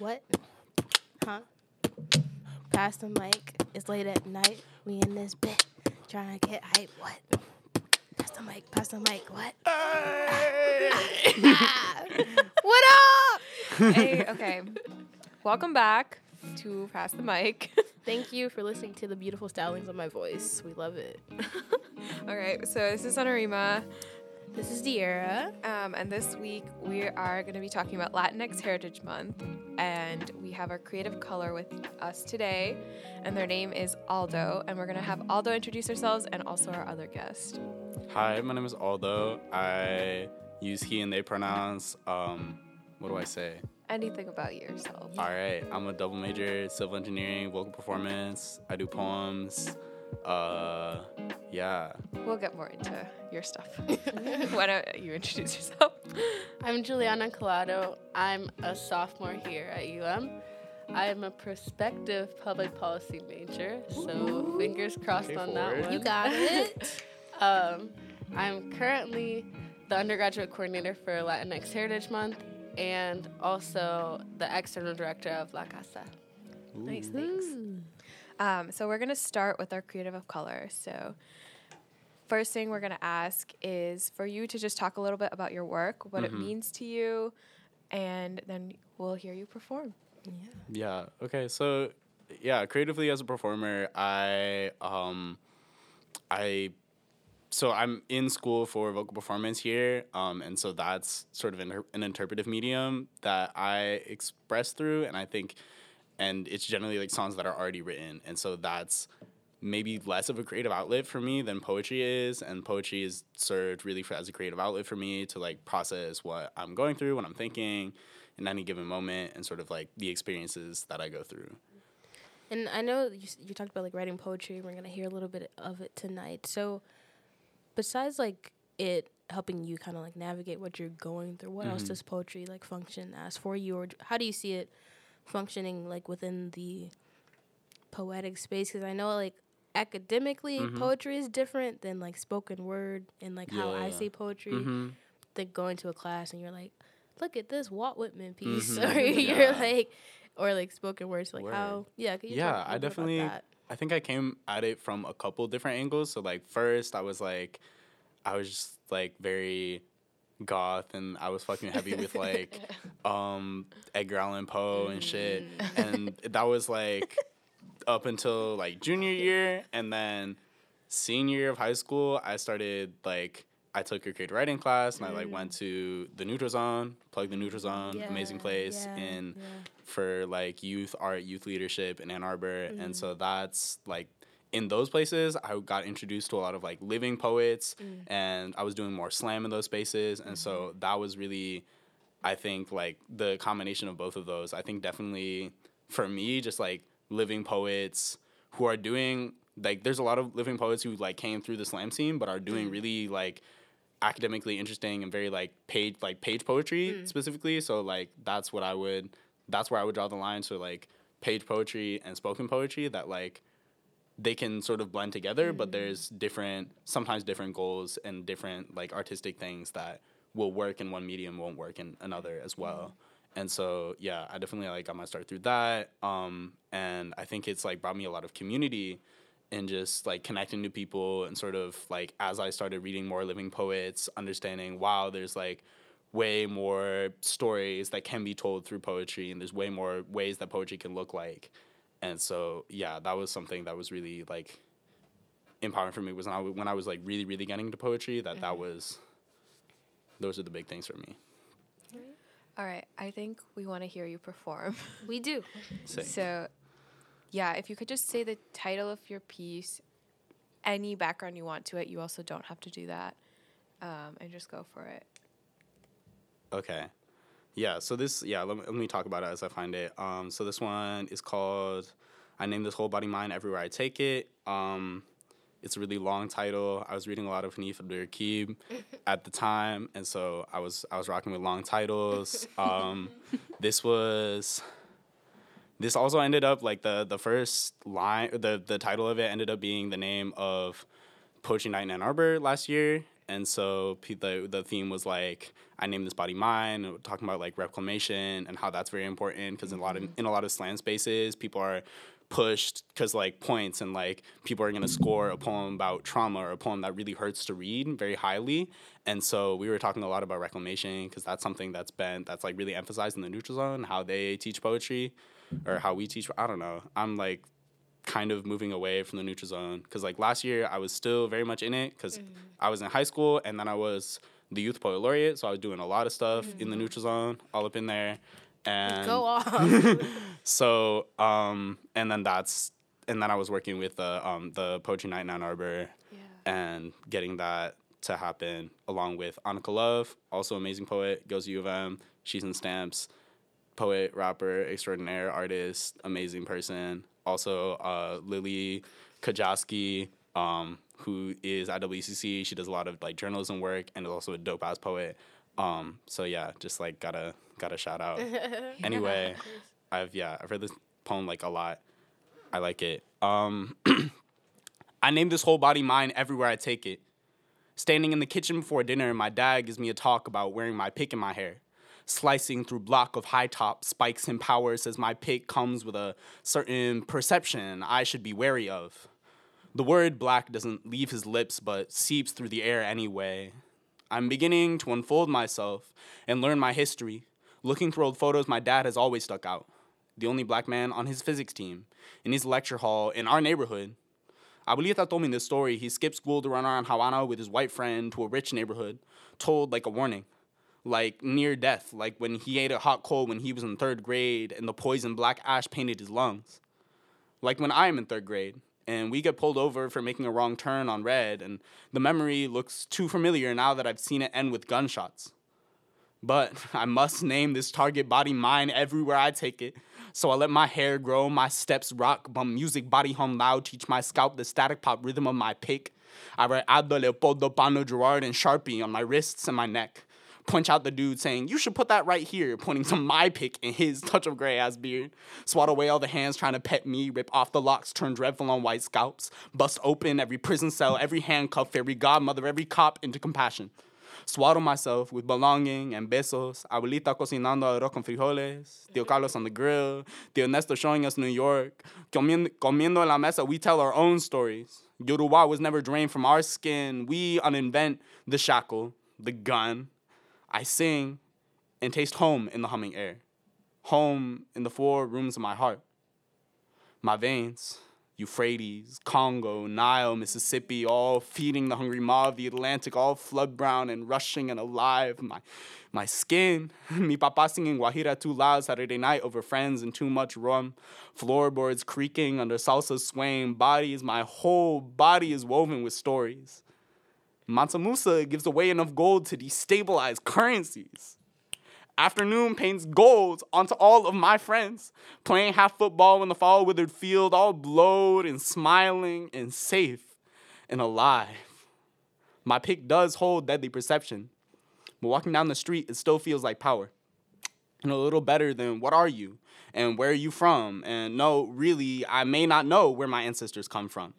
What? Huh? Pass the mic. It's late at night. We in this bit trying to get hype. What? Pass the mic. Pass the mic. What? Hey. what up? hey, okay. Welcome back to Pass the Mic. Thank you for listening to the beautiful stylings of my voice. We love it. All right, so this is Anarima, This is Diera. um, and this week we are going to be talking about Latinx Heritage Month, and we have our creative color with us today, and their name is Aldo, and we're going to have Aldo introduce ourselves and also our other guest. Hi, my name is Aldo. I use he and they pronouns. Um, what do I say? Anything about yourself? All right, I'm a double major, civil engineering, vocal performance. I do poems. Uh, yeah. We'll get more into your stuff. Why don't you introduce yourself? I'm Juliana Collado. I'm a sophomore here at UM. I am a prospective public policy major, so fingers crossed Okay, on forward. that one. You got it. Um, I'm currently the undergraduate coordinator for Latinx Heritage Month and also the external director of La Casa. Nice, thanks. Um, so we're gonna start with our creative of color. So first thing we're gonna ask is for you to just talk a little bit about your work, what it means to you, and then we'll hear you perform. Yeah. Yeah. Okay. So, yeah, creatively as a performer, I um, I so I'm in school for vocal performance here, um, and so that's sort of an, an interpretive medium that I express through, and I think, and it's generally like songs that are already written, and so that's maybe less of a creative outlet for me than poetry is, and poetry is served really for, as a creative outlet for me to like process what I'm going through, what I'm thinking, in any given moment, and sort of like the experiences that I go through. And I know you, you talked about like writing poetry. We're gonna hear a little bit of it tonight. So, besides like it helping you kind of like navigate what you're going through, what else Mhm. does poetry like function as for you, or how do you see it functioning like within the poetic space? Because I know like academically, Mhm. poetry is different than like spoken word and like how I Yeah. see poetry. Mm-hmm. Than going to a class and you're like, look at this Walt Whitman piece, Mhm. or you're like, or like spoken words, like Word. how, yeah, Yeah, I definitely-? I think I came at it from a couple different angles. So like first I was like I was just like very goth and I was fucking heavy with like um Edgar Allan Poe and shit. And that was like up until like junior year and then senior year of high school I started like I took a creative writing class and I like went to the Neutral Zone, plug the Neutral Zone, amazing place yeah, in yeah. for like youth art, youth leadership in Ann Arbor. Mm-hmm. And so that's like in those places, I got introduced to a lot of like living poets Mm. and I was doing more slam in those spaces. And so Mm-hmm. that was really, I think, like the combination of both of those. I think definitely for me, just like living poets who are doing like there's a lot of living poets who like came through the slam scene but are Mm. doing really like academically interesting and very like page like page poetry Mm. specifically so like that's what i would that's where i would draw the line so like page poetry and spoken poetry that like they can sort of blend together but there's different sometimes different goals and different like artistic things that will work in one medium won't work in another as well. And so yeah i definitely like got my start through that um and i think it's like brought me a lot of community and just like connecting to people and sort of like as I started reading more living poets, understanding wow, there's like way more stories that can be told through poetry and there's way more ways that poetry can look like. And so yeah, that was something that was really like empowering for me was when I, w- when I was like really really getting into poetry that that was those are the big things for me. All right, I think we want to hear you perform. We do. Sick. So, yeah, if you could just say the title of your piece, any background you want to it, you also don't have to do that, um, and just go for it. Okay. Yeah, so this, yeah, let me, let me talk about it as I find it. Um, so this one is called I Name This Whole Body Mine Everywhere I Take It. Um, it's a really long title. I was reading a lot of Hanif Abdurraqib at the time, and so I was I was rocking with long titles. Um, this was this also ended up like the the first line the the title of it ended up being the name of Poetry Night in Ann Arbor last year, and so the the theme was like I named this body mine, talking about like reclamation and how that's very important because in a lot of mm-hmm. in a lot of slam spaces, people are pushed because like points and like people are gonna score a poem about trauma or a poem that really hurts to read very highly. And so we were talking a lot about reclamation because that's something that's been that's like really emphasized in the neutral zone how they teach poetry or how we teach i don't know. I'm like kind of moving away from the neutral zone because like last year i was still very much in it because i was in high school and then i was the youth poet laureate so i was doing a lot of stuff in the neutral zone all up in there and Go off. so um and then that's and then I was working with the um the poetry night in Ann Arbor and getting that to happen along with Annika Love, also amazing poet, goes to U of M. She's in stamps, poet, rapper, extraordinaire artist, amazing person. Also uh Lily Kajaski, um, who is at WCC. She does a lot of like journalism work and is also a dope ass poet. Um, so yeah, just like gotta gotta shout out. anyway, I've yeah, I've read this poem like a lot. I like it. Um I name this whole body mine everywhere I take it. Standing in the kitchen before dinner, my dad gives me a talk about wearing my pick in my hair. Slicing through block of high top spikes in power says my pick comes with a certain perception I should be wary of. The word black doesn't leave his lips but seeps through the air anyway. I'm beginning to unfold myself and learn my history. Looking through old photos, my dad has always stuck out. The only black man on his physics team, in his lecture hall, in our neighborhood. Abuelita told me this story. He skipped school to run around Havana with his white friend to a rich neighborhood, told like a warning, like near death, like when he ate a hot coal when he was in third grade and the poison black ash painted his lungs. Like when I'm in third grade and we get pulled over for making a wrong turn on red, and the memory looks too familiar now that I've seen it end with gunshots. But I must name this target body mine everywhere I take it. So I let my hair grow, my steps rock, bum music body hum loud, teach my scalp the static pop rhythm of my pick. I write Aldo Leopoldo Pano Gerard and Sharpie on my wrists and my neck. Punch out the dude saying, You should put that right here, pointing to my pick and his touch of gray ass beard. Swat away all the hands trying to pet me, rip off the locks, turn dreadful on white scalps, bust open every prison cell, every handcuff, every godmother, every cop into compassion. Swaddle myself with belonging and besos. Abuelita cocinando arroz con frijoles. Tio Carlos on the grill. Tio Nestor showing us New York. Comiendo, comiendo en la mesa, we tell our own stories. Yoruba was never drained from our skin. We uninvent the shackle, the gun. I sing and taste home in the humming air. Home in the four rooms of my heart. My veins, Euphrates, Congo, Nile, Mississippi, all feeding the hungry maw of the Atlantic, all flood brown and rushing and alive. My, my skin, mi papa singing Guajira too loud Saturday night over friends and too much rum. Floorboards creaking under salsa swaying bodies. My whole body is woven with stories. Mansa Musa gives away enough gold to destabilize currencies. Afternoon paints gold onto all of my friends, playing half football in the fall withered field, all blowed and smiling and safe and alive. My pick does hold deadly perception, but walking down the street, it still feels like power. And a little better than what are you and where are you from? And no, really, I may not know where my ancestors come from,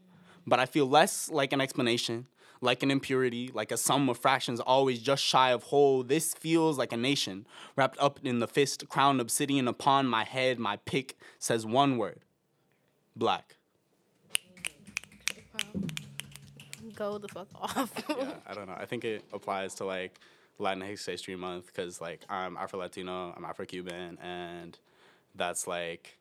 but I feel less like an explanation like an impurity, like a sum of fractions always just shy of whole. This feels like a nation, wrapped up in the fist, crowned obsidian upon my head. My pick says one word black. Go the fuck off. yeah, I don't know. I think it applies to like Latinx History Month because like I'm Afro Latino, I'm Afro Cuban, and that's like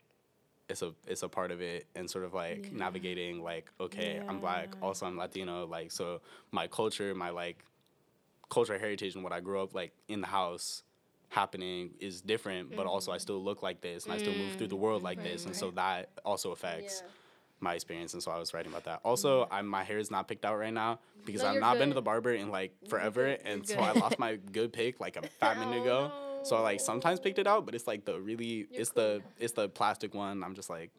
it's a it's a part of it and sort of like Yeah. navigating like okay I'm black also I'm Latino like so my culture my like cultural heritage and what I grew up like in the house happening is different but also I still look like this and I still move through the world like this and so that also affects my experience and so I was writing about that. Also, I'm my hair is not picked out right now because No, I've not been to the barber in like forever and so I lost my good pick like a fat minute Oh, ago. So I like sometimes picked it out, but it's like the really You're it's the it's the plastic one. I'm just like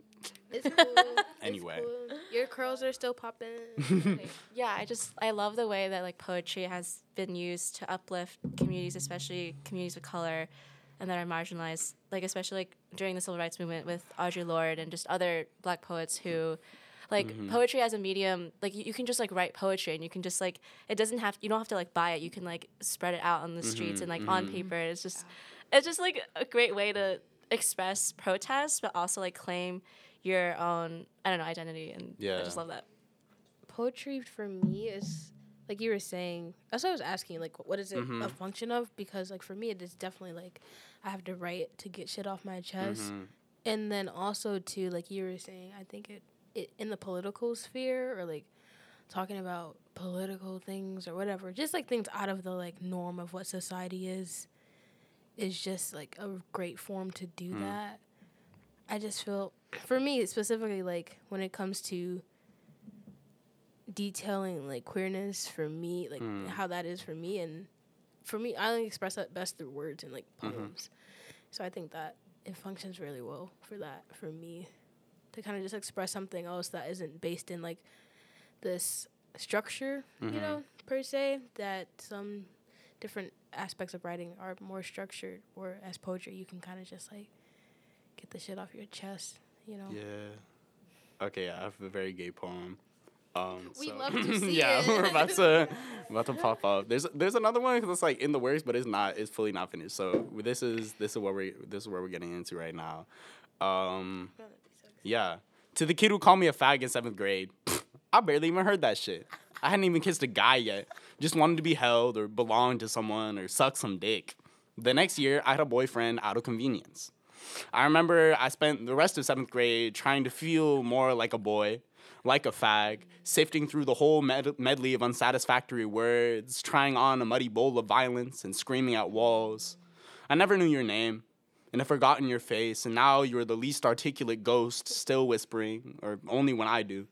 It's cool. It's Anyway. cool. Your curls are still popping. Yeah, I just I love the way that like poetry has been used to uplift communities, especially communities of color, and that are marginalized. Like especially like during the civil rights movement with Audre Lorde and just other Black poets who Like Mm-hmm. poetry as a medium, like you, you can just like write poetry and you can just like it doesn't have you don't have to like buy it. You can like spread it out on the streets and like Mm-hmm. on paper. It's just it's just like a great way to express protest, but also like claim your own I don't know identity. And yeah. I just love that. poetry for me is like you were saying that's what i was asking like what is it Mm-hmm. a function of because like for me it is definitely like i have to write to get shit off my chest Mm-hmm. and then also too like you were saying i think it, it in the political sphere or like talking about political things or whatever just like things out of the like norm of what society is is just like a great form to do Hmm. that i just feel for me specifically like when it comes to detailing like queerness for me, like Hmm. how that is for me, and for me, I only express that best through words and like Mm-hmm. poems. So I think that it functions really well for that for me to kind of just express something else that isn't based in like this structure, Mm-hmm. you know, per se. That some different aspects of writing are more structured, or as poetry, you can kind of just like get the shit off your chest, you know. Yeah. Okay, I have a very gay poem. Um, We so- love to see yeah, it. we're about to about to pop up. There's there's another one that's like in the works, but it's not. It's fully not finished. So this is this is what we this is where we're getting into right now. Um, yeah. To the kid who called me a fag in seventh grade, I barely even heard that shit. I hadn't even kissed a guy yet. Just wanted to be held or belong to someone or suck some dick. The next year, I had a boyfriend out of convenience. I remember I spent the rest of seventh grade trying to feel more like a boy, like a fag, sifting through the whole med- medley of unsatisfactory words, trying on a muddy bowl of violence and screaming at walls. I never knew your name and have forgotten your face, and now you're the least articulate ghost still whispering, or only when I do.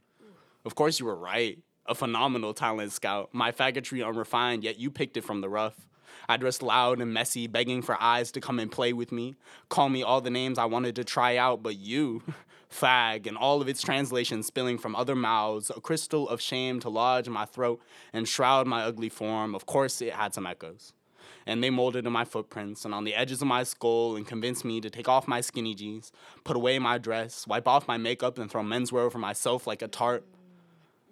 Of course, you were right. A phenomenal talent scout. My faggotry unrefined, yet you picked it from the rough. I dressed loud and messy, begging for eyes to come and play with me. Call me all the names I wanted to try out, but you, fag, and all of its translations spilling from other mouths, a crystal of shame to lodge in my throat and shroud my ugly form. Of course, it had some echoes. And they molded in my footprints and on the edges of my skull and convinced me to take off my skinny jeans, put away my dress, wipe off my makeup, and throw menswear over myself like a tarp.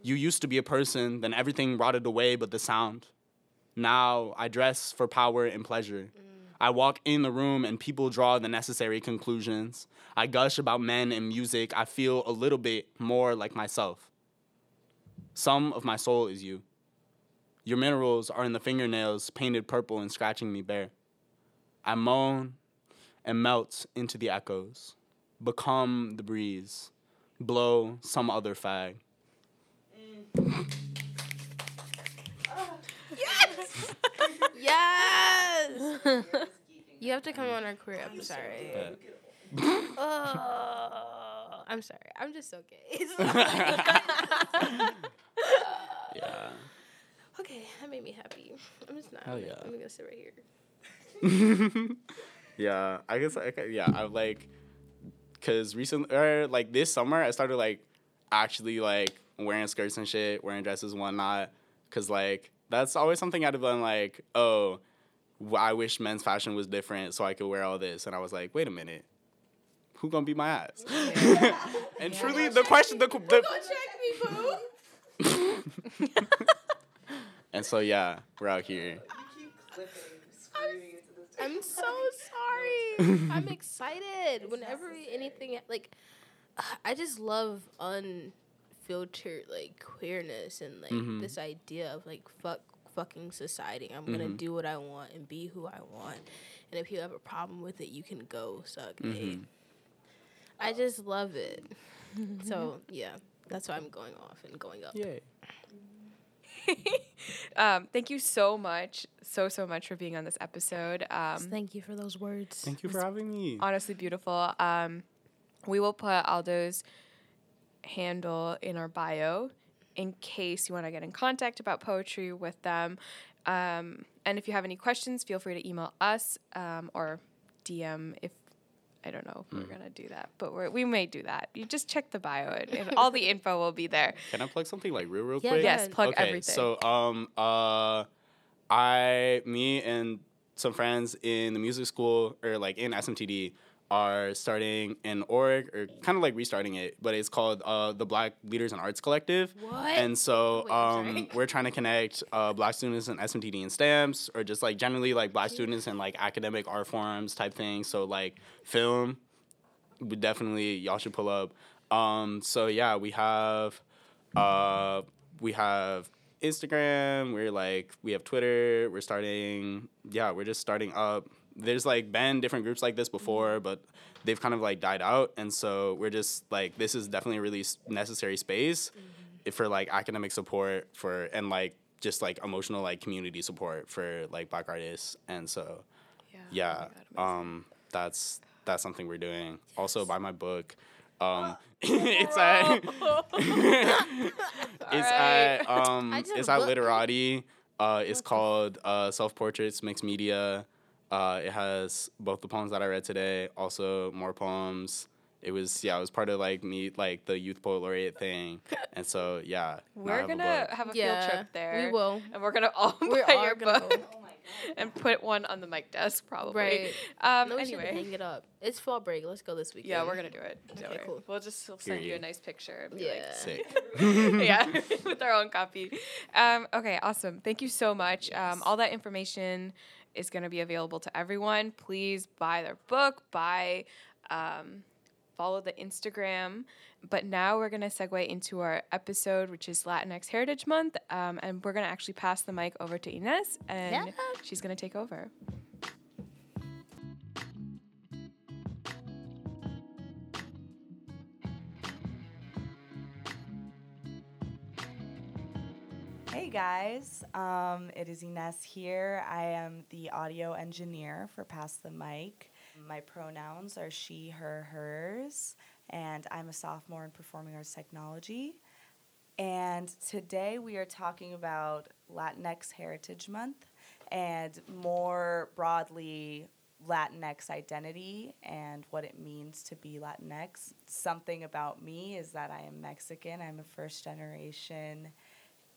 You used to be a person, then everything rotted away but the sound. Now I dress for power and pleasure. I walk in the room and people draw the necessary conclusions. I gush about men and music. I feel a little bit more like myself. Some of my soul is you. Your minerals are in the fingernails painted purple and scratching me bare. I moan and melt into the echoes, become the breeze, blow some other fag. Yes. Yes! you have to come on our career. I'm sorry. Oh, I'm sorry. I'm just so gay. Yeah. okay, that made me happy. I'm just not. Hell I'm yeah. I'm gonna sit right here. yeah, I guess I yeah, I like cuz recently or like this summer I started like actually like wearing skirts and shit, wearing dresses and whatnot cuz like that's always something I'd have been like, "Oh, I wish men's fashion was different so I could wear all this." And I was like, "Wait a minute. Who to beat my ass?" and truly the question the, the And so yeah, we're out here. I'm so sorry. I'm excited whenever anything like. I just love unfiltered like queerness and like Mhm. this idea of like fuck fucking society. I'm gonna Mhm. do what I want and be who I want. And if you have a problem with it, you can go suck a. Mhm. I just love it. so yeah, that's why I'm going off and going up. Yay. Um, thank you so much, so so much for being on this episode. Um, Thank you for those words. Thank you for having me. honestly beautiful. Um, we will put Aldo's handle in our bio in case you want to get in contact about poetry with them. Um, and if you have any questions, feel free to email us um, or DM if I don't know if we're gonna do that, but we're, we may do that. You just check the bio, and, and all the info will be there. Can I plug something like real real Yeah, quick? Yes, plug okay, everything. So um uh I me and some friends in the music school or like in SMTD are starting an org or kind of like restarting it, but it's called uh, the Black Leaders in Arts Collective. What? And so Wait, um, we're trying to connect uh, black students in SMTD and stamps, or just like generally like black students in like academic art forms type things. So like film, we definitely y'all should pull up. Um, so yeah, we have uh, we have Instagram. We're like we have Twitter. We're starting. Yeah, we're just starting up. There's like been different groups like this before, but they've kind of like died out, and so we're just like this is definitely a really necessary space if- for like academic support for and like just like emotional like community support for like black artists, and so yeah, um, that's that's something we're doing. Also, buy my book. Um, it's at it's at um, I just have it's a at. Literati. Uh, it's called uh, Self Portraits Mixed Media. Uh, it has both the poems that I read today, also more poems. It was yeah, it was part of like me like the youth poet laureate thing, and so yeah. We're gonna book. have a Yeah, field trip there. we will. And we're gonna all We buy your gonna book go. and put one on the mic desk probably. Right. Um No, we should anyway. hang it up. It's fall break. Let's go this weekend. Yeah, we're gonna do it. Don't Okay, worry. cool. We'll just we'll send you a nice picture. and be Yeah. like, sick. yeah, with our own copy. Um, okay, awesome. Thank you so much. Um, all that information is going to be available to everyone. Please buy their book, buy, um, follow the Instagram. But now we're going to segue into our episode, which is Latinx Heritage Month. Um, and we're going to actually pass the mic over to Ines, and Yeah. she's going to take over. Guys, um, it is Ines here. I am the audio engineer for Pass the Mic. My pronouns are she, her, hers, and I'm a sophomore in performing arts technology. And today we are talking about Latinx Heritage Month and more broadly Latinx identity and what it means to be Latinx. Something about me is that I am Mexican. I'm a first generation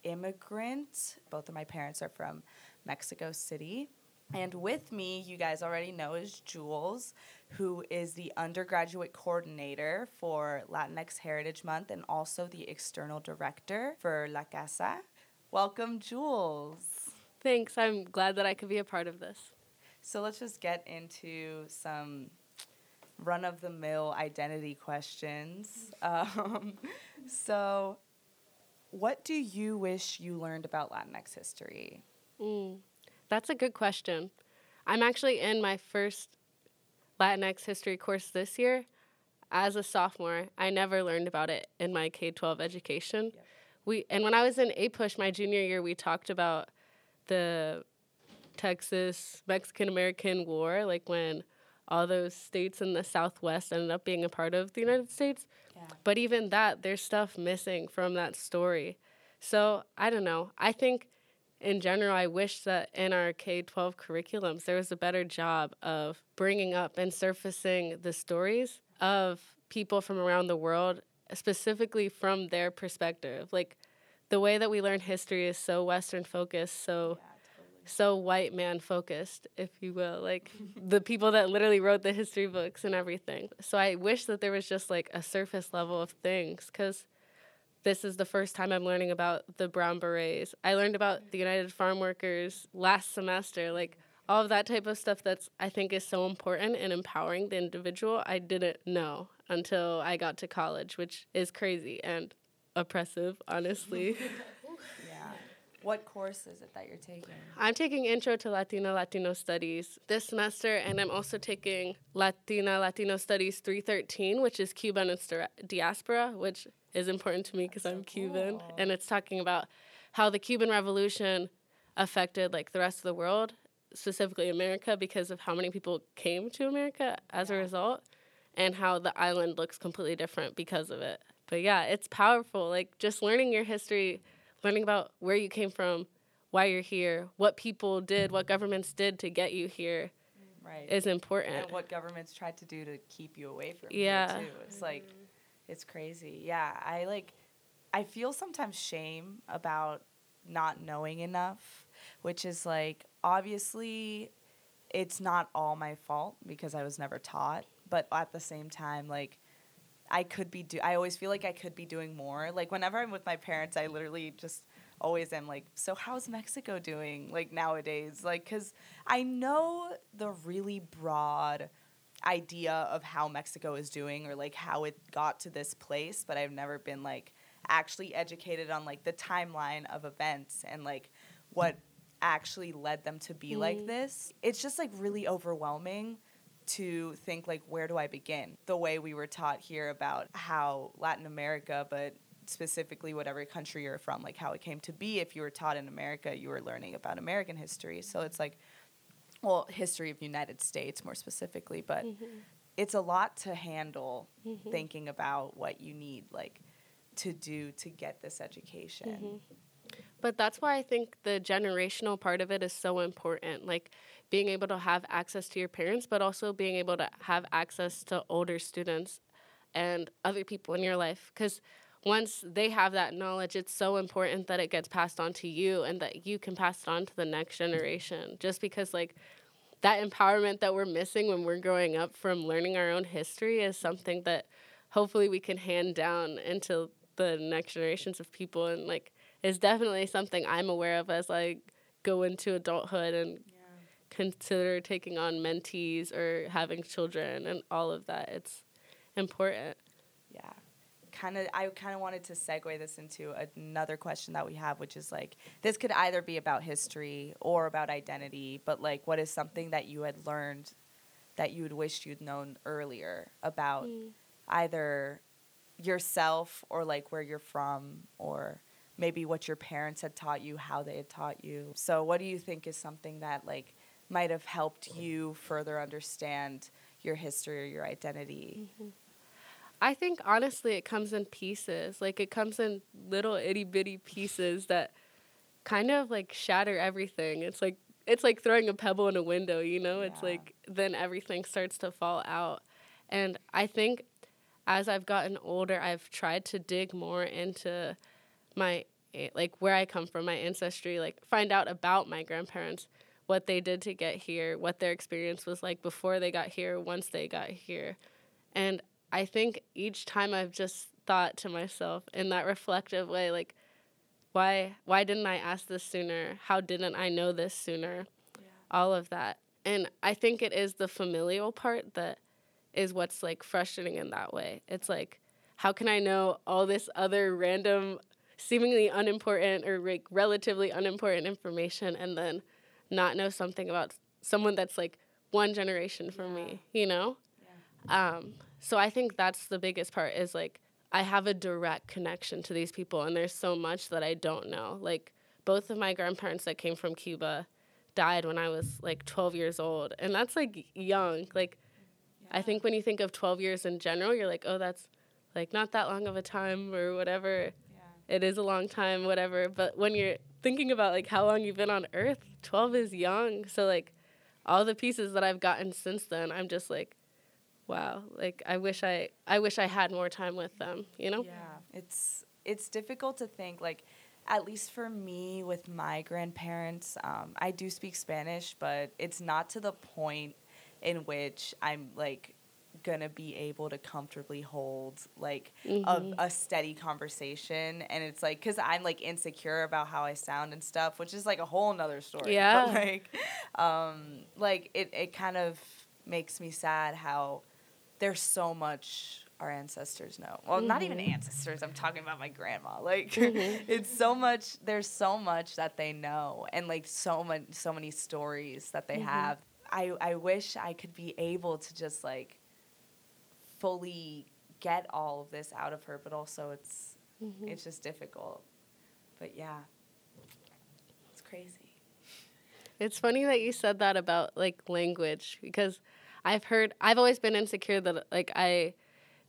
immigrant. Both of my parents are from Mexico City. And with me, you guys already know, is Jules, who is the undergraduate coordinator for Latinx Heritage Month and also the external director for La Casa. Welcome, Jules. Thanks. I'm glad that I could be a part of this. So let's just get into some run of the mill identity questions. Um, so, what do you wish you learned about Latinx history? Mm, that's a good question. I'm actually in my first Latinx history course this year. As a sophomore, I never learned about it in my K 12 education. We and when I was in APUSH my junior year, we talked about the Texas Mexican American War, like when all those states in the Southwest ended up being a part of the United States. Yeah. But even that, there's stuff missing from that story. So I don't know. I think in general, I wish that in our K 12 curriculums, there was a better job of bringing up and surfacing the stories of people from around the world, specifically from their perspective. Like the way that we learn history is so Western focused, so so white man focused, if you will, like the people that literally wrote the history books and everything. So I wish that there was just like a surface level of things because this is the first time I'm learning about the brown berets. I learned about the United Farm Workers last semester, like all of that type of stuff that's I think is so important and empowering the individual. I didn't know until I got to college, which is crazy and oppressive, honestly. Yeah. What course is it that you're taking? I'm taking Intro to Latina Latino Studies this semester, and I'm also taking Latina Latino Studies 313, which is Cuban and diaspora, which is important to me because I'm Cuban, and it's talking about how the Cuban Revolution affected like the rest of the world, specifically America, because of how many people came to America as a result, and how the island looks completely different because of it. But yeah, it's powerful. Like just learning your history, learning about where you came from, why you're here, what people did, what governments did to get you here Right. is important. and what governments tried to do to keep you away from Yeah. here too. It's like it's crazy. Yeah, I like I feel sometimes shame about not knowing enough, which is like obviously it's not all my fault because I was never taught, but at the same time, like I could be do. I always feel like I could be doing more. Like whenever I'm with my parents, I literally just always am like, so how's Mexico doing? Like nowadays, like because I know the really broad idea of how Mexico is doing or like how it got to this place, but I've never been like actually educated on like the timeline of events and like what actually led them to be mm. like this. It's just like really overwhelming to think like where do I begin? The way we were taught here about how Latin America, but specifically whatever country you're from, like how it came to be. If you were taught in America, you were learning about American history. So it's like well, history of United States more specifically, but mm-hmm. it's a lot to handle mm-hmm. thinking about what you need like to do to get this education. Mm-hmm. But that's why I think the generational part of it is so important. Like being able to have access to your parents, but also being able to have access to older students and other people in your life. Because once they have that knowledge, it's so important that it gets passed on to you and that you can pass it on to the next generation. Just because, like, that empowerment that we're missing when we're growing up from learning our own history is something that hopefully we can hand down into the next generations of people and like is definitely something I'm aware of as I go into adulthood and. Consider taking on mentees or having children and all of that. It's important Yeah. kind of I kind of wanted to segue this into another question that we have, which is like this could either be about history or about identity, but like what is something that you had learned that you would wished you'd known earlier about mm. either yourself or like where you're from or maybe what your parents had taught you, how they had taught you. So what do you think is something that like might have helped you further understand your history or your identity? Mm-hmm. I think honestly, it comes in pieces. Like it comes in little itty bitty pieces that kind of like shatter everything. It's like it's like throwing a pebble in a window, you know? Yeah. It's like then everything starts to fall out. And I think as I've gotten older, I've tried to dig more into my like where I come from, my ancestry, like find out about my grandparents, what they did to get here, what their experience was like before they got here, once they got here. And I think each time I've just thought to myself in that reflective way, like, why why didn't I ask this sooner? How didn't I know this sooner? Yeah. All of that. And I think it is the familial part that is what's like frustrating in that way. It's like, how can I know all this other random, seemingly unimportant or like relatively unimportant information and then not know something about someone that's like one generation from yeah. me, you know? Yeah. Um, so I think that's the biggest part is like I have a direct connection to these people and there's so much that I don't know. Like both of my grandparents that came from Cuba died when I was like 12 years old and that's like young. Like yeah. I think when you think of 12 years in general, you're like, "Oh, that's like not that long of a time or whatever." Yeah. It is a long time, whatever, but when you're thinking about like how long you've been on earth, 12 is young. So like all the pieces that I've gotten since then, I'm just like wow like i wish i i wish i had more time with them you know yeah it's it's difficult to think like at least for me with my grandparents um, i do speak spanish but it's not to the point in which i'm like gonna be able to comfortably hold like mm-hmm. a, a, steady conversation and it's like because i'm like insecure about how i sound and stuff which is like a whole nother story yeah but, like um like it, it kind of makes me sad how there's so much our ancestors know. Well, mm-hmm. not even mm-hmm. ancestors. I'm talking about my grandma. Like mm-hmm. it's so much there's so much that they know and like so much so many stories that they mm-hmm. have. I I wish I could be able to just like fully get all of this out of her, but also it's mm-hmm. it's just difficult. But yeah. It's crazy. It's funny that you said that about like language because I've heard I've always been insecure that like I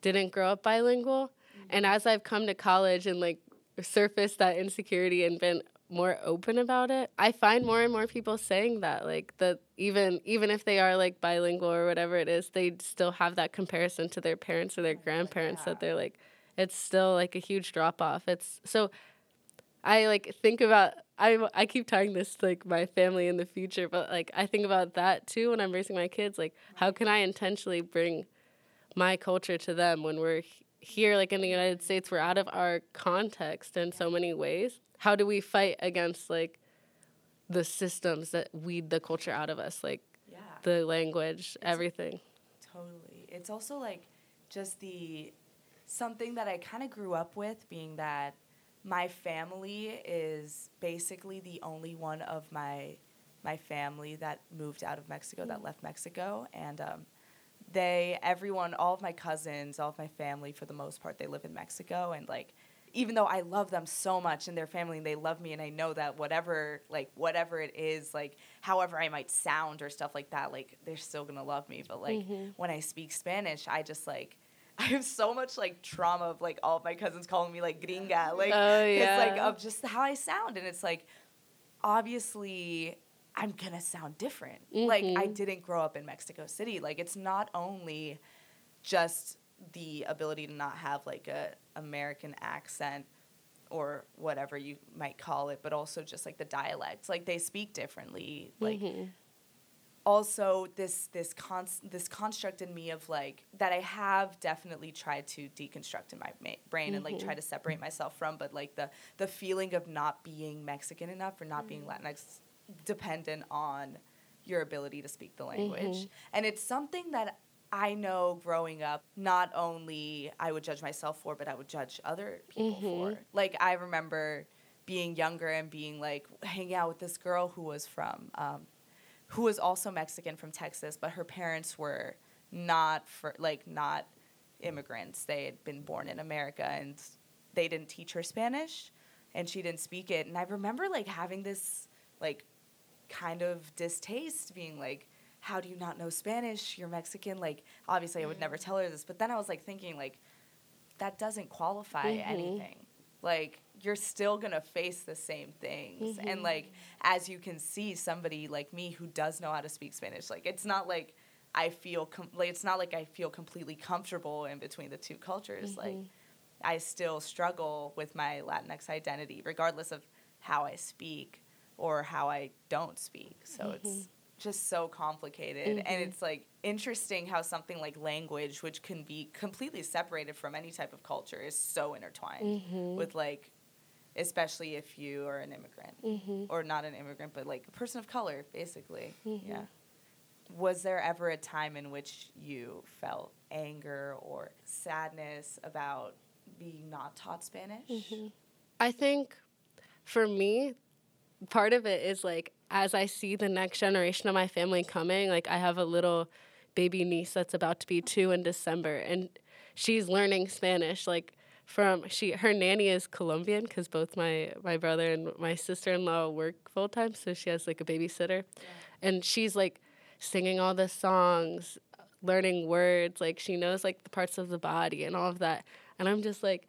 didn't grow up bilingual, mm-hmm. and as I've come to college and like surfaced that insecurity and been more open about it, I find more and more people saying that like that even even if they are like bilingual or whatever it is, they still have that comparison to their parents or their grandparents yeah. that they're like it's still like a huge drop off. It's so I like think about I I keep tying this to like my family in the future, but like I think about that too when I'm raising my kids. Like, how can I intentionally bring my culture to them when we're here like in the United States we're out of our context in so many ways. How do we fight against like the systems that weed the culture out of us like yeah. the language, everything. Totally. It's also like just the something that I kind of grew up with being that my family is basically the only one of my my family that moved out of Mexico that left Mexico and um, they everyone all of my cousins all of my family for the most part they live in Mexico and like even though I love them so much and their family and they love me and I know that whatever like whatever it is like however I might sound or stuff like that like they're still going to love me. But like mm-hmm. when I speak Spanish I just like I have so much like trauma of like all of my cousins calling me like gringa oh, like Oh, it's like of just how I sound. And it's like obviously I'm gonna sound different. Like I mm-hmm. didn't grow up in Mexico City. Like it's not only just the ability to not have like a American accent or whatever you might call it, but also just like the dialects. Like they speak differently. Like mm-hmm. also this this cons- this construct in me of like that I have definitely tried to deconstruct in my ma- brain and like mm-hmm. try to separate myself from, but like the the feeling of not being Mexican enough or not being mm-hmm. Latinx dependent on your ability to speak the language, and it's something that. I know growing up, not only I would judge myself for, but I would judge other people for. Like I remember being younger and being like hanging out with this girl who was from um, who was also Mexican from Texas, but her parents were not for like not immigrants. They had been born in America and they didn't teach her Spanish and she didn't speak it. And I remember like having this like kind of distaste being like how do you not know Spanish? You're Mexican. Like obviously I would never mm-hmm. tell her this, but then I was like thinking like that doesn't qualify mm-hmm. anything. Like you're still gonna face the same things, and mm-hmm. like as you can see, somebody like me who does know how to speak Spanish, like it's not like I feel com- like it's not like I feel completely comfortable in between the two cultures. Like I still struggle with my Latinx identity, regardless of how I speak or how I don't speak. So it's just so complicated. And mm-hmm. it's like interesting how something like language, which can be completely separated from any type of culture, is so intertwined mm-hmm. with like, especially if you are an immigrant mm-hmm. or not an immigrant, but like a person of color, basically. Yeah. Was there ever a time in which you felt anger or sadness about being not taught Spanish? I think for me, part of it is like as I see the next generation of my family coming, like I have a little baby niece that's about to be two in December, and she's learning Spanish. Like from she, her nanny is Colombian because both my my brother and my sister in law work full time, so she has like a babysitter, and she's like singing all the songs, learning words. Like she knows like the parts of the body and all of that, and I'm just like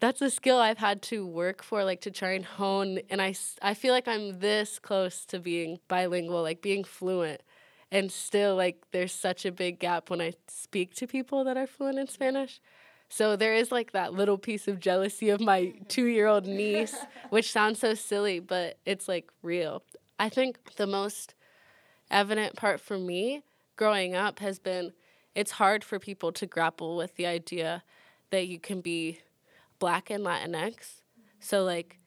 that's a skill I've had to work for, like to try and hone. And I, I feel like I'm this close to being bilingual, like being fluent. And still, like, there's such a big gap when I speak to people that are fluent in Spanish. So there is like that little piece of jealousy of my two year old niece, which sounds so silly, but it's like real. I think the most evident part for me growing up has been it's hard for people to grapple with the idea that you can be black and Latinx. So like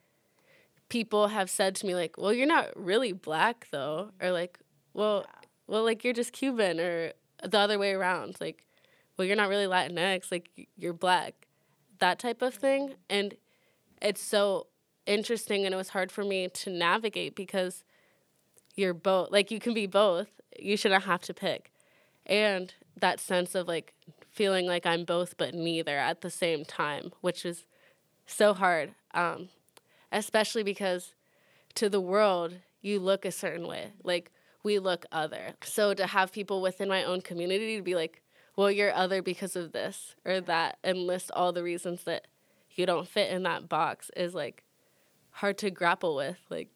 people have said to me like, "Well, you're not really black though." Or like, "Well, well like you're just Cuban or the other way around." Like, "Well, you're not really Latinx, like you're black." That type of thing. And it's so interesting and it was hard for me to navigate because you're both like you can be both. You shouldn't have to pick. And that sense of like feeling like I'm both but neither at the same time, which is so hard. Um, especially because to the world you look a certain way. Like we look other. So to have people within my own community to be like, well, you're other because of this or that, and list all the reasons that you don't fit in that box is like hard to grapple with. Like,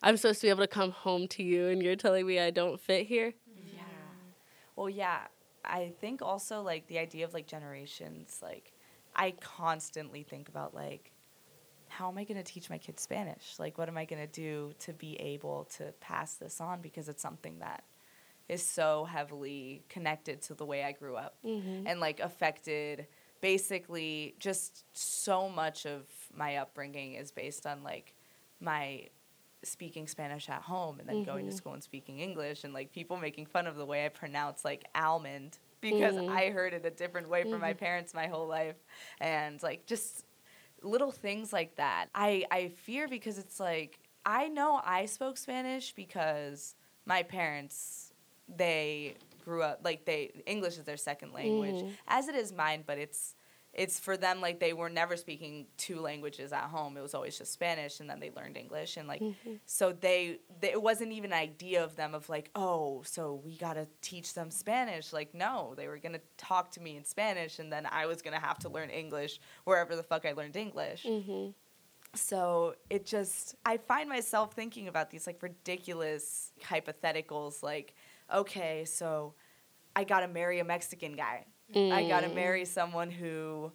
I'm supposed to be able to come home to you, and you're telling me I don't fit here. Yeah. Well, yeah. I think also like the idea of like generations, like I constantly think about like how am I going to teach my kids Spanish? Like what am I going to do to be able to pass this on because it's something that is so heavily connected to the way I grew up Mm-hmm. and like affected basically just so much of my upbringing is based on like my speaking Spanish at home and then going to mm-hmm. school and speaking English and like people making fun of the way I pronounce like almond because mm-hmm. I heard it a different way from my mm-hmm. parents my whole life. And like just little things like that. I I fear because it's like I know I spoke Spanish because my parents they grew up like they English is their second language. Mm. As it is mine but it's it's for them like they were never speaking two languages at home. It was always just Spanish and then they learned English and like mm-hmm. so they, they it wasn't even an idea of them of like oh so we got to teach them Spanish. Like no they were to talk to me in Spanish and then I was to have to learn English wherever the fuck I learned English. Mm-hmm. So it just i find myself thinking about these like ridiculous hypotheticals like okay so i gotta marry a mexican guy i gotta marry someone who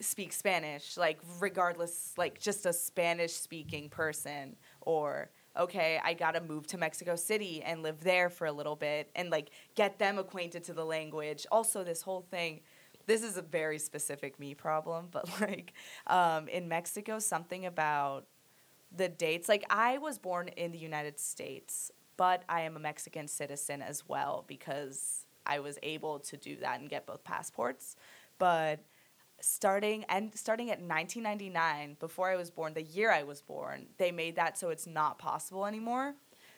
speaks spanish like regardless like just a spanish speaking person or okay i gotta move to mexico city and live there for a little bit and like get them acquainted to the language also this whole thing this is a very specific me problem, but like um, in Mexico, something about the dates. Like I was born in the United States, but I am a Mexican citizen as well because I was able to do that and get both passports. But starting and starting at 1999, before I was born, the year I was born, they made that so it's not possible anymore.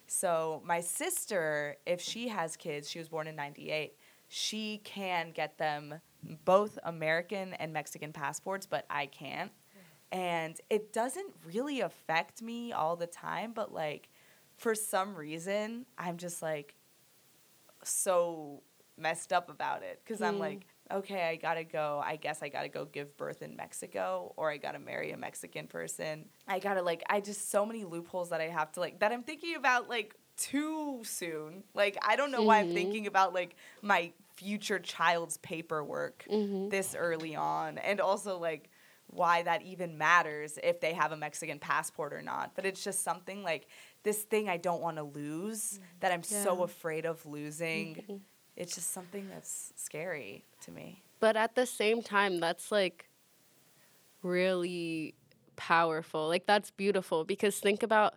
So my sister, if she has kids, she was born in 98, she can get them both American and Mexican passports, but I can't. And it doesn't really affect me all the time, but like for some reason, I'm just like so messed up about it because I'm mm. like, okay, I gotta go. I guess I gotta go give birth in Mexico or I gotta marry a Mexican person. I gotta like, I just so many loopholes that I have to like, that I'm thinking about like too soon. Like, I don't know why I'm mm-hmm. thinking about like my future child's paperwork mm-hmm. this early on. And also like, why that even matters if they have a Mexican passport or not. But it's just something like this thing I don't want to lose mm. that I'm so afraid of losing. Mm-hmm. It's just something that's scary to me. But at the same time, that's like really powerful. Like that's beautiful because think about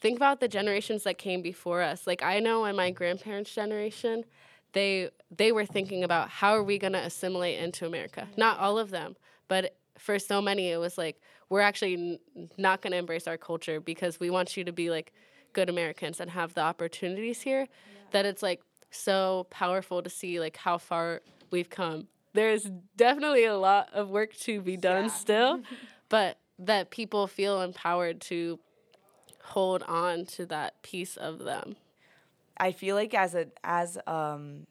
think about the generations that came before us. Like I know in my grandparents' generation, they they were thinking about how are we going to assimilate into America. Not all of them, but for so many it was like we're actually n- not going to embrace our culture because we want you to be like good Americans and have the opportunities here that it's like so powerful to see like how far we've come. There's definitely a lot of work to be done still, but that people feel empowered to hold on to that piece of them. I feel like as a as um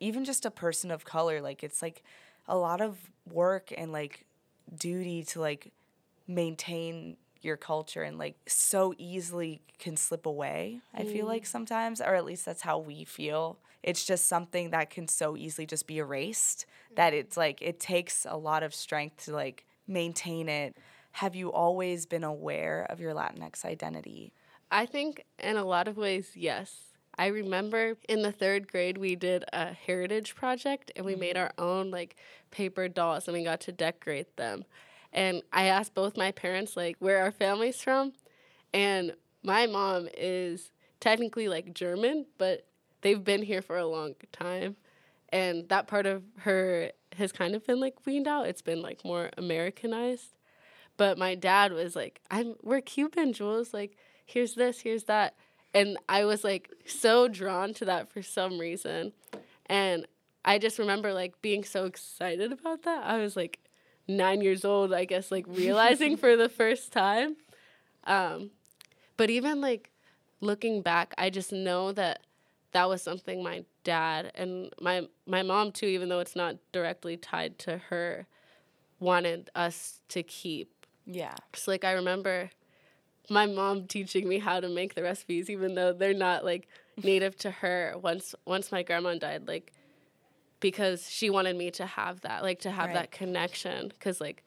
even just a person of color, like it's like a lot of work and like duty to like maintain your culture and like so easily can slip away. I feel like mm. sometimes, or at least that's how we feel. It's just something that can so easily just be erased mm. that it's like it takes a lot of strength to like maintain it. Have you always been aware of your Latinx identity? I think in a lot of ways, yes. I remember in the third grade we did a heritage project and we made mm. our own like paper dolls and we got to decorate them. And I asked both my parents like where our family's from, and my mom is technically like German, but they've been here for a long time, and that part of her has kind of been like weaned out. It's been like more Americanized. But my dad was like, "I'm we're Cuban, Jules. Like, here's this, here's that." And I was like so drawn to that for some reason. And I just remember like being so excited about that. I was like 9 years old, I guess like realizing for the first time. Um but even like looking back, I just know that that was something my dad and my my mom too even though it's not directly tied to her wanted us to keep Yeah. so like I remember my mom teaching me how to make the recipes, even though they're not like native to her. Once once my grandma died, like because she wanted me to have that, like to have Right. that connection. Because like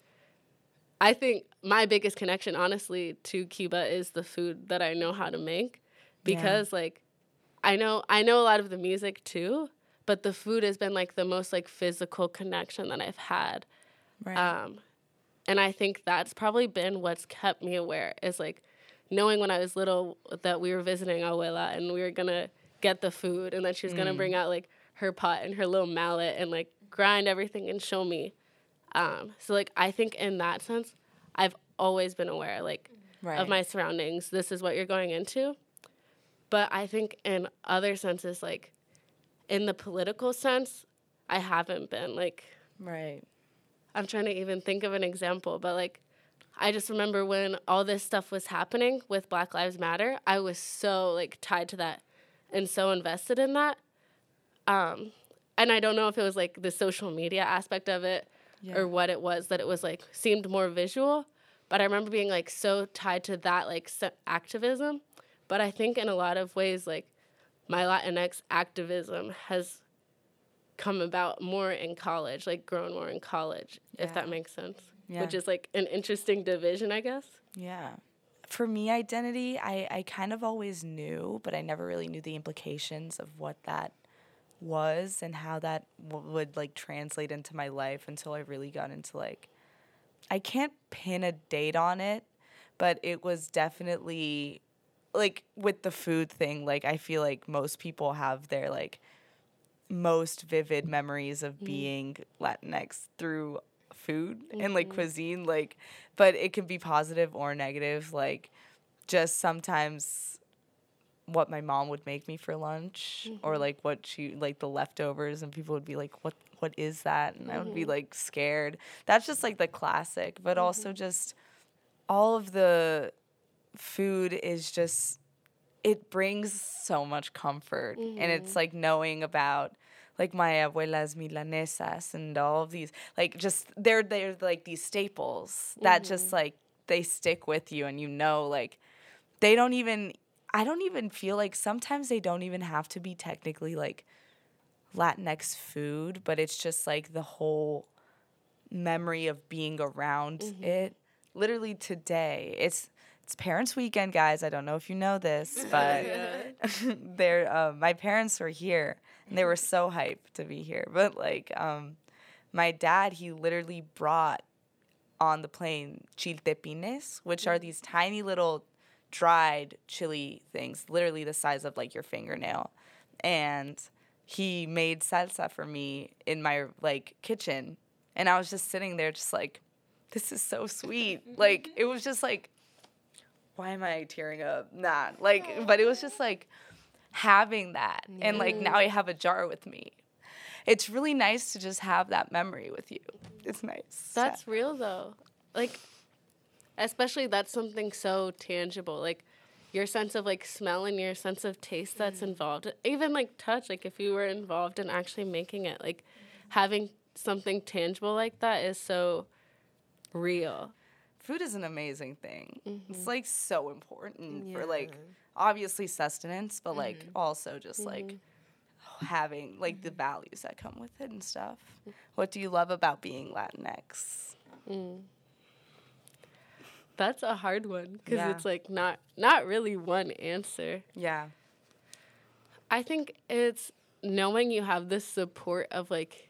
I think my biggest connection, honestly, to Cuba is the food that I know how to make. Because like I know I know a lot of the music too, but the food has been like the most like physical connection that I've had. Right. Um, and I think that's probably been what's kept me aware is like knowing when I was little that we were visiting Abuela and we were gonna get the food and that she was gonna bring out like her pot and her little mallet and like grind everything and show me. Um, so like I think in that sense, I've always been aware like right. of my surroundings. This is what you're going into. But I think in other senses, like in the political sense, I haven't been like right. I'm trying to even think of an example, but like I just remember when all this stuff was happening with Black Lives Matter, I was so like tied to that and so invested in that. Um and I don't know if it was like the social media aspect of it Yeah. or what it was that it was like seemed more visual, but I remember being like so tied to that like se- activism. But I think in a lot of ways like my Latinx activism has come about more in college, like grown more in college, if that makes sense. Yeah. Which is like an interesting division, I guess. Yeah. For me, identity, I, I kind of always knew, but I never really knew the implications of what that was and how that w- would like translate into my life until I really got into like, I can't pin a date on it, but it was definitely like with the food thing, like I feel like most people have their like most vivid memories of mm-hmm. being Latinx through food and like mm-hmm. cuisine like but it can be positive or negative like just sometimes what my mom would make me for lunch or mm-hmm. like what she like the leftovers and people would be like what what is that? And I would be mm-hmm. like scared. That's just like the classic but also mm-hmm. just all of the food is just it brings so much comfort and it's like knowing about like my abuela's milanesas and all of these like just they're they're like these staples that just like they stick with you and you know like they don't even I don't even feel like sometimes they don't even have to be technically like Latinx food, but it's just like the whole memory of being around it. Literally today, it's it's Parents Weekend, guys. I don't know if you know this, but they're uh, my parents were here and they were so hyped to be here. But like, um, my dad, he literally brought on the plane chiltepines, which are these tiny little dried chili things, literally the size of like your fingernail. And he made salsa for me in my like kitchen. And I was just sitting there just like, this is so sweet. like it was just like why am I tearing up? Nah. Like but it was just like having that. And like now I have a jar with me. It's really nice to just have that memory with you. It's nice. That's real though. Like especially that's something so tangible. Like your sense of like smell and your sense of taste that's mm. involved. Even like touch, like if you were involved in actually making it, like having something tangible like that is so real. food is an amazing thing. It's mm-hmm. like so important for like obviously sustenance, but like mm-hmm. also just mm-hmm. like having like the values that come with it and stuff. Mm. What do you love about being Latinx? Mm. That's a hard one because Yeah. it's like not not really one answer. Yeah. I think it's knowing you have the support of like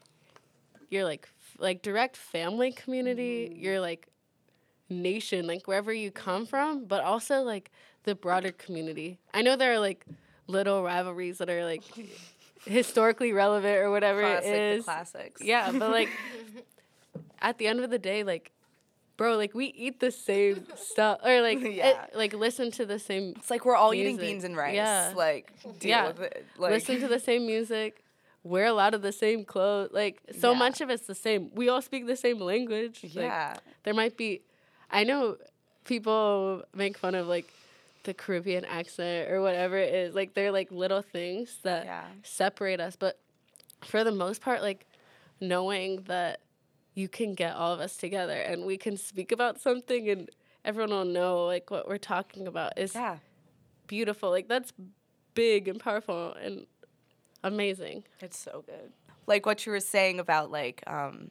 your like f- like direct family community, mm. your like nation, like wherever you come from, but also like the broader community. I know there are like little rivalries that are like historically relevant or whatever Classic, it the is. classics. Yeah, but like at the end of the day, like bro, like we eat the same stuff or like it- like listen to the same It's like we're all eating beans and rice. Yeah. Like deal Yeah. with it. Like listen to the same music, wear a lot of the same clothes. Like so Yeah. much of it's the same. We all speak the same language. Like, Yeah. there might be I know people make fun of like the Caribbean accent or whatever it is. Like they're like little things that Yeah. separate us, but for the most part like knowing that you can get all of us together and we can speak about something and everyone will know like what we're talking about is yeah. beautiful. Like that's big and powerful and amazing. It's so good. Like what you were saying about like um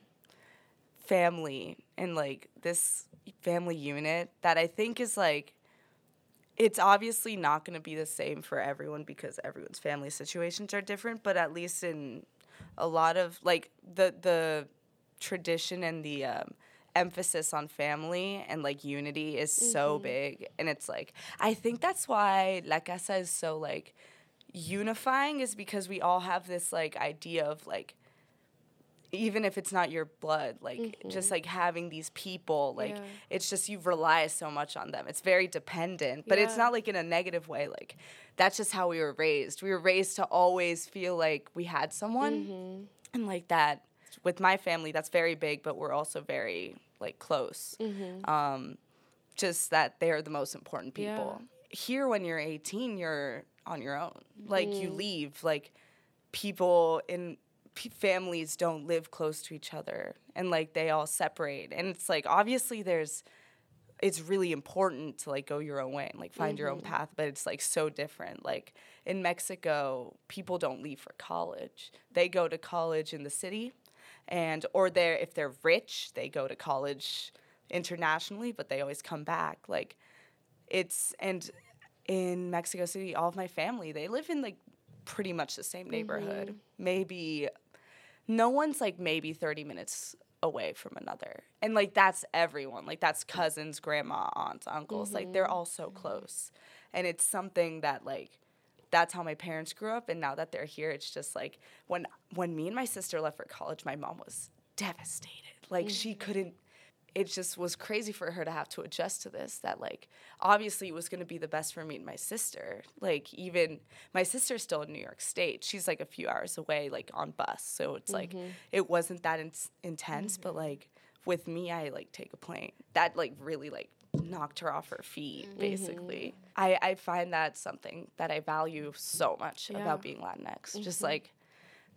family and like this family unit that I think is like it's obviously not going to be the same for everyone because everyone's family situations are different, but at least in a lot of like the the tradition and the um, emphasis on family and like unity is so mm-hmm. big. And it's like I think that's why La Casa is so like unifying is because we all have this like idea of like even if it's not your blood like just mm-hmm. like having these people like Yeah. it's just you rely so much on them. It's very dependent but it's not like in a negative way. Like that's just how we were raised. We were raised to always feel like we had someone mm-hmm. and like that with my family that's very big but we're also very like close. Mm-hmm. Um just that they're the most important people. Here when you're 18 you're on your own. Like you mm-hmm. leave. Like people in p- families don't live close to each other and like they all separate. And it's like obviously there's it's really important to like go your own way and like find your own mm-hmm. path but it's like so different. Like in mexico people don't leave for college. They go to college in the city and or they're if they're rich they go to college internationally but they always come back like it's and in Mexico City, all of my family they live in like pretty much the same neighborhood. Mm-hmm. Maybe no one's like maybe thirty minutes away from another, and like that's everyone. Like that's cousins, grandma, aunts, uncles. Like they're mm-hmm. all so close, and it's something that like that's how my parents grew up and now that they're here it's just like when when me and my sister left for college my mom was devastated. Like she mm-hmm. couldn't it just was crazy for her to have to adjust to this that like obviously it was going to be the best for me and my sister. Like even my sister's still in new york state. She's like a few hours away like on bus so it's like mm-hmm. it wasn't that in- intense but mm-hmm. like with me i like take a plane. That like really like knocked her off her feet mm-hmm. basically I, I find that something that i value so much Yeah. about being latinx just mm-hmm. like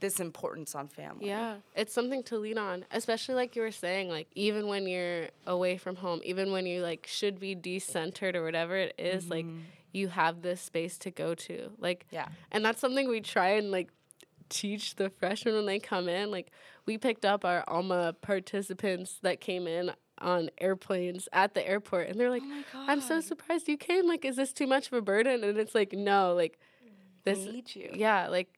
this importance on family Yeah, it's something to lean on, especially like you were saying, like even when you're away from home, even when you like should be decentered or whatever it is, like mm-hmm. you have this space to go to. Like Yeah. And that's something we try and like teach the freshmen when they come in. Like we picked up our Alma participants that came in on airplanes at the airport and they're like, I'm so surprised you came. Like, is this too much of a burden? And it's like, no, like this need you. yeah, like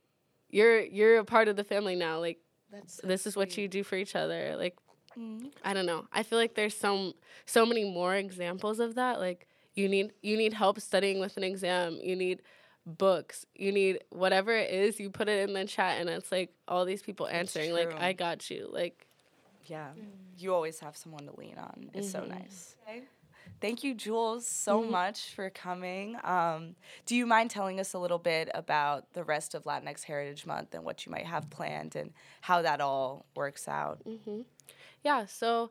you're you're a part of the family now. Like That's this is what you do for each other. Like Mm-hmm. I don't know. I feel like there's some so many more examples of that. Like you need you need help studying with an exam. You need books. You need whatever it is. You put it in the chat, and it's like all these people answering. Like. I got you. Like Yeah. Mm. You always have someone to lean on. It's so mm-hmm. nice. Okay. Thank you, Jules, so mm-hmm. much for coming. Um, do you mind telling us a little bit about the rest of Latinx Heritage Month and what you might have planned and how that all works out? Mm-hmm. Yeah, so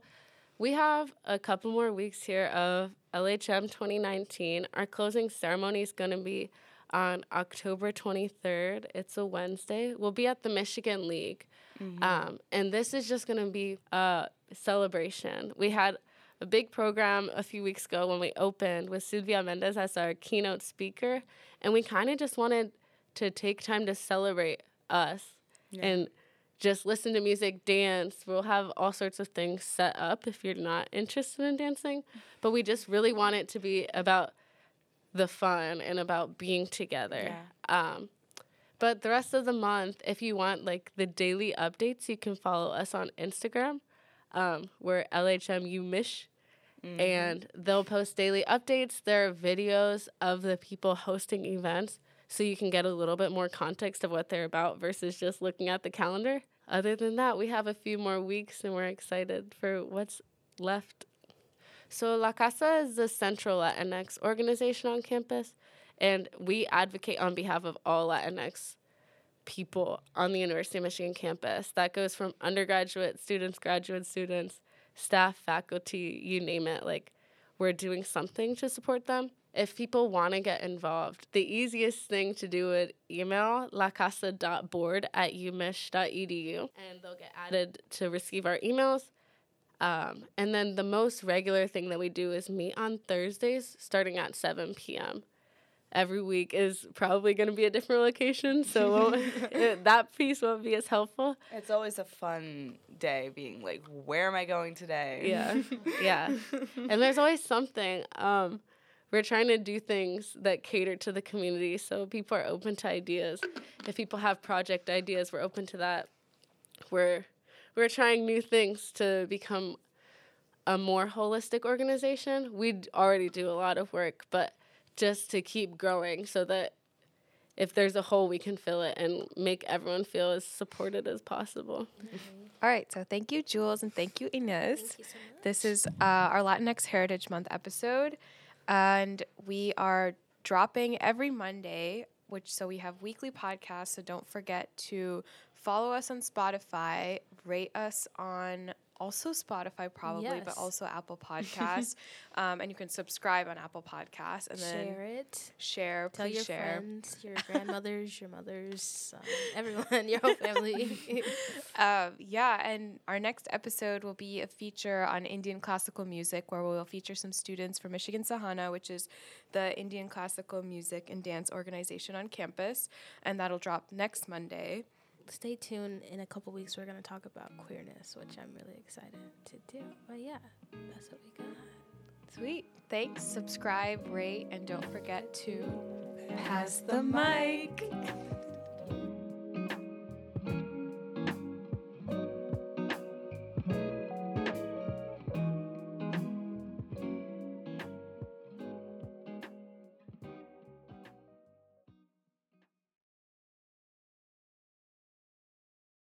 we have a couple more weeks here of LHM 2019. Our closing ceremony is going to be on October 23rd. It's a Wednesday. We'll be at the Michigan League. Um, and this is just going to be a celebration. We had a big program a few weeks ago when we opened with Sylvia Mendez as our keynote speaker. And we kind of just wanted to take time to celebrate us and just listen to music, dance. We'll have all sorts of things set up if you're not interested in dancing. But we just really want it to be about the fun and about being together. Um, but the rest of the month, if you want like the daily updates, you can follow us on Instagram. Um, we're LHMU and they'll post daily updates. There are videos of the people hosting events, so you can get a little bit more context of what they're about versus just looking at the calendar. Other than that, we have a few more weeks, and we're excited for what's left. So La Casa is the central Latinx organization on campus, and we advocate on behalf of all Latinx people on the University of Michigan campus. That goes from undergraduate students, graduate students, staff, faculty, you name it. Like, we're doing something to support them. If people want to get involved, the easiest thing to do would email lacasa.board at umich.edu and they'll get added to receive our emails. Um, and then the most regular thing that we do is meet on Thursdays starting at 7 p.m. Every week is probably going to be a different location, so it- that piece won't be as helpful. It's always a fun day being like, where am I going today? Yeah, yeah. And there's always something. Um, we're trying to do things that cater to the community so people are open to ideas. If people have project ideas, we're open to that. We're we're trying new things to become a more holistic organization. We already do a lot of work, but just to keep growing so that if there's a hole, we can fill it and make everyone feel as supported as possible. All right, so thank you, Jules, and thank you, Inez. Thank you so much. This is uh, our Latinx Heritage Month episode, and we are dropping every Monday. Which so we have weekly podcasts. So don't forget to follow us on Spotify, rate us on also Spotify probably, but also Apple Podcasts, um, and you can subscribe on Apple Podcasts and then Share it. share. Tell please your share. friends, your grandmothers, your mothers, um, everyone, your whole family. Um, yeah, and our next episode will be a feature on Indian classical music where we will feature some students from Michigan Sahana, which is the Indian classical music and dance organization on campus, and that'll drop next Monday. Stay tuned. In a couple weeks, we're gonna talk about queerness, which I'm really excited to do. But yeah, that's what we got. Sweet. Thanks. Subscribe, rate, and don't forget to pass the mic.